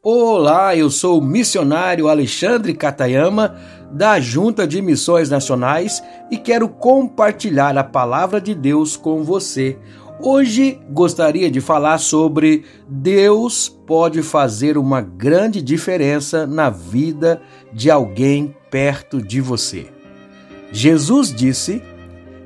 Olá, eu sou o missionário Alexandre Catayama, da Junta de Missões Nacionais, e quero compartilhar a palavra de Deus com você. Hoje gostaria de falar sobre Deus pode fazer uma grande diferença na vida de alguém perto de você. Jesus disse: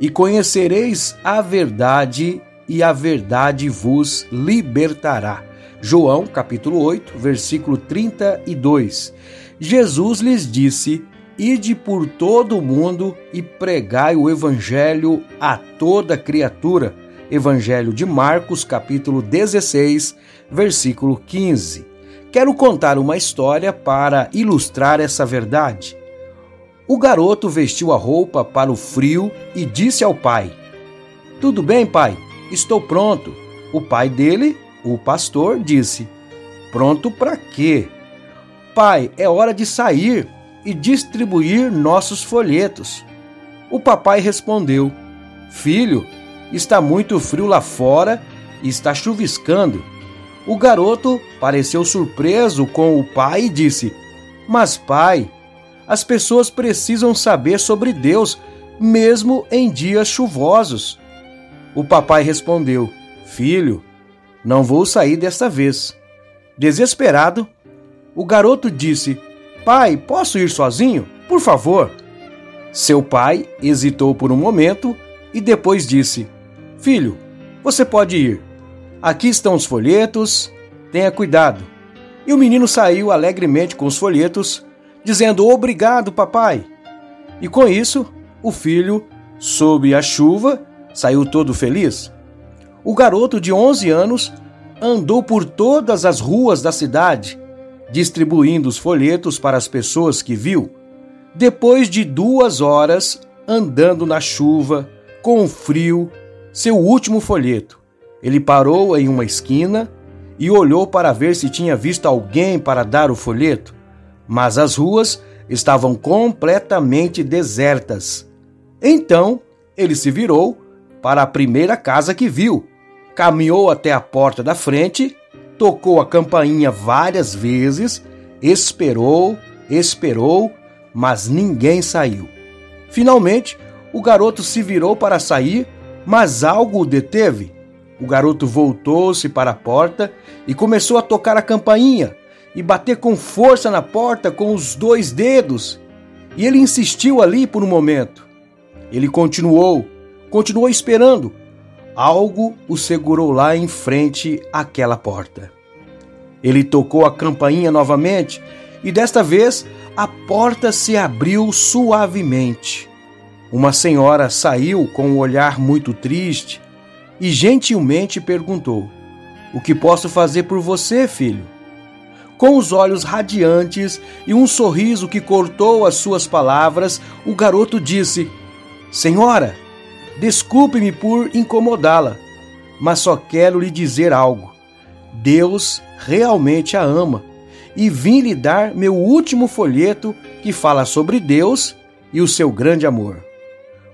E conhecereis a verdade, e a verdade vos libertará. João, capítulo 8, versículo 32. Jesus lhes disse: Ide por todo o mundo e pregai o evangelho a toda criatura. Evangelho de Marcos, capítulo 16, versículo 15. Quero contar uma história para ilustrar essa verdade. O garoto vestiu a roupa para o frio e disse ao pai: Tudo bem, pai, estou pronto. O pai dele o pastor disse: Pronto para quê? Pai, é hora de sair e distribuir nossos folhetos. O papai respondeu: Filho, está muito frio lá fora e está chuviscando. O garoto pareceu surpreso com o pai e disse: Mas, pai, as pessoas precisam saber sobre Deus, mesmo em dias chuvosos. O papai respondeu: Filho, não vou sair desta vez. Desesperado, o garoto disse: Pai, posso ir sozinho? Por favor. Seu pai hesitou por um momento e depois disse: Filho, você pode ir. Aqui estão os folhetos, tenha cuidado. E o menino saiu alegremente com os folhetos, dizendo: Obrigado, papai. E com isso, o filho, sob a chuva, saiu todo feliz. O garoto de 11 anos andou por todas as ruas da cidade, distribuindo os folhetos para as pessoas que viu. Depois de duas horas andando na chuva, com frio, seu último folheto, ele parou em uma esquina e olhou para ver se tinha visto alguém para dar o folheto, mas as ruas estavam completamente desertas. Então ele se virou para a primeira casa que viu caminhou até a porta da frente, tocou a campainha várias vezes, esperou, esperou, mas ninguém saiu. Finalmente, o garoto se virou para sair, mas algo o deteve. O garoto voltou-se para a porta e começou a tocar a campainha e bater com força na porta com os dois dedos. E ele insistiu ali por um momento. Ele continuou, continuou esperando, Algo o segurou lá em frente àquela porta. Ele tocou a campainha novamente e desta vez a porta se abriu suavemente. Uma senhora saiu com um olhar muito triste e gentilmente perguntou: O que posso fazer por você, filho? Com os olhos radiantes e um sorriso que cortou as suas palavras, o garoto disse: Senhora, Desculpe-me por incomodá-la, mas só quero lhe dizer algo. Deus realmente a ama e vim lhe dar meu último folheto que fala sobre Deus e o seu grande amor.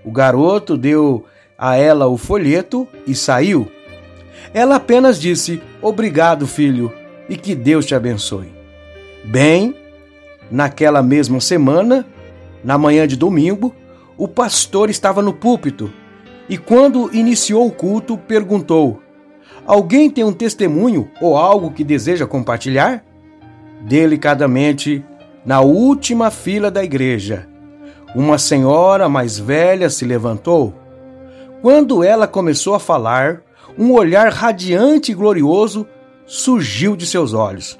O garoto deu a ela o folheto e saiu. Ela apenas disse: Obrigado, filho, e que Deus te abençoe. Bem, naquela mesma semana, na manhã de domingo, o pastor estava no púlpito e quando iniciou o culto, perguntou: Alguém tem um testemunho ou algo que deseja compartilhar? Delicadamente, na última fila da igreja, uma senhora mais velha se levantou. Quando ela começou a falar, um olhar radiante e glorioso surgiu de seus olhos.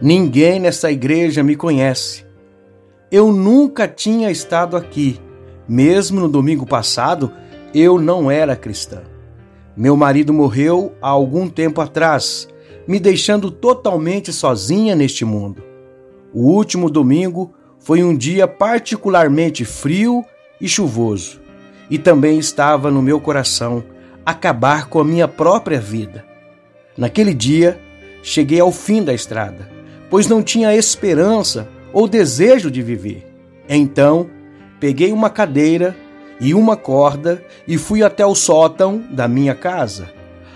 Ninguém nessa igreja me conhece. Eu nunca tinha estado aqui. Mesmo no domingo passado, eu não era cristã. Meu marido morreu há algum tempo atrás, me deixando totalmente sozinha neste mundo. O último domingo foi um dia particularmente frio e chuvoso, e também estava no meu coração acabar com a minha própria vida. Naquele dia, cheguei ao fim da estrada, pois não tinha esperança ou desejo de viver. Então, peguei uma cadeira e uma corda e fui até o sótão da minha casa.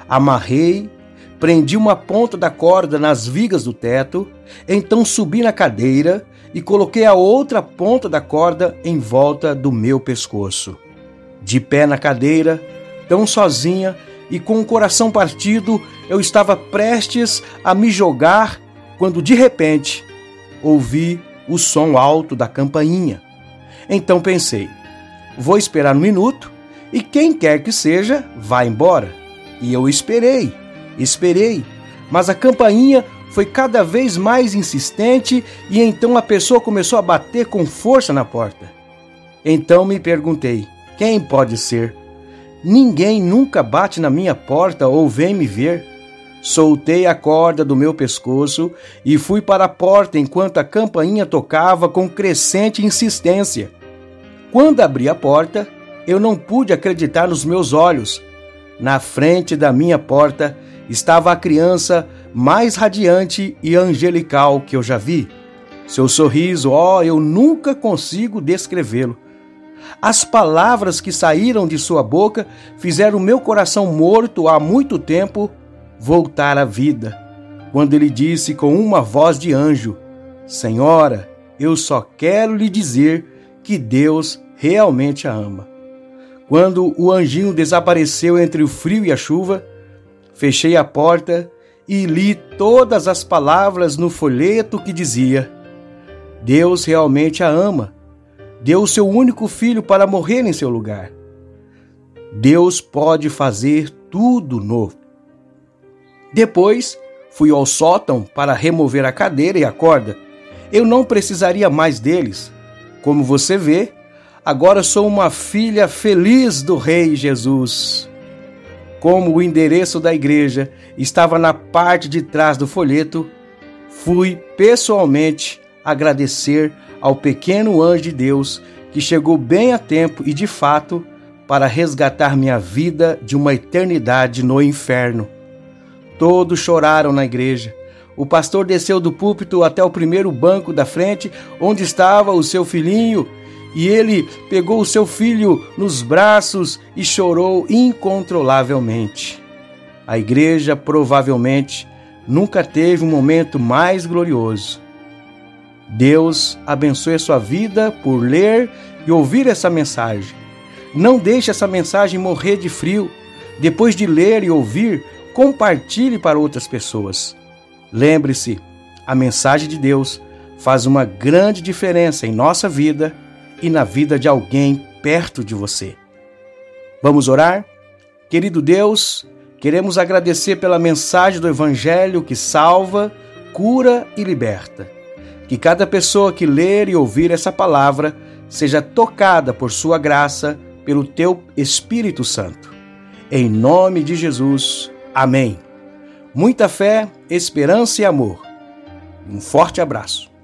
Amarrei, prendi uma ponta da corda nas vigas do teto, então subi na cadeira e coloquei a outra ponta da corda em volta do meu pescoço. De pé na cadeira, tão sozinha e com o coração partido, eu estava prestes a me jogar quando de repente ouvi o som alto da campainha. Então pensei: vou esperar um minuto e quem quer que seja, vá embora. E eu esperei, esperei, mas a campainha foi cada vez mais insistente e então a pessoa começou a bater com força na porta. Então me perguntei: quem pode ser? Ninguém nunca bate na minha porta ou vem me ver. Soltei a corda do meu pescoço e fui para a porta enquanto a campainha tocava com crescente insistência. Quando abri a porta, eu não pude acreditar nos meus olhos. Na frente da minha porta estava a criança mais radiante e angelical que eu já vi. Seu sorriso, ó, oh, eu nunca consigo descrevê-lo. As palavras que saíram de sua boca fizeram meu coração morto há muito tempo voltar à vida. Quando ele disse com uma voz de anjo: Senhora, eu só quero lhe dizer que Deus realmente a ama. Quando o anjinho desapareceu entre o frio e a chuva, fechei a porta e li todas as palavras no folheto que dizia: Deus realmente a ama. Deu o seu único filho para morrer em seu lugar. Deus pode fazer tudo novo. Depois, fui ao sótão para remover a cadeira e a corda. Eu não precisaria mais deles. Como você vê, Agora sou uma filha feliz do Rei Jesus. Como o endereço da igreja estava na parte de trás do folheto, fui pessoalmente agradecer ao pequeno anjo de Deus que chegou bem a tempo e de fato para resgatar minha vida de uma eternidade no inferno. Todos choraram na igreja. O pastor desceu do púlpito até o primeiro banco da frente, onde estava o seu filhinho, e ele pegou o seu filho nos braços e chorou incontrolavelmente. A igreja provavelmente nunca teve um momento mais glorioso. Deus abençoe a sua vida por ler e ouvir essa mensagem. Não deixe essa mensagem morrer de frio. Depois de ler e ouvir, compartilhe para outras pessoas. Lembre-se, a mensagem de Deus faz uma grande diferença em nossa vida e na vida de alguém perto de você. Vamos orar? Querido Deus, queremos agradecer pela mensagem do Evangelho que salva, cura e liberta. Que cada pessoa que ler e ouvir essa palavra seja tocada por Sua graça, pelo Teu Espírito Santo. Em nome de Jesus. Amém. Muita fé, esperança e amor. Um forte abraço.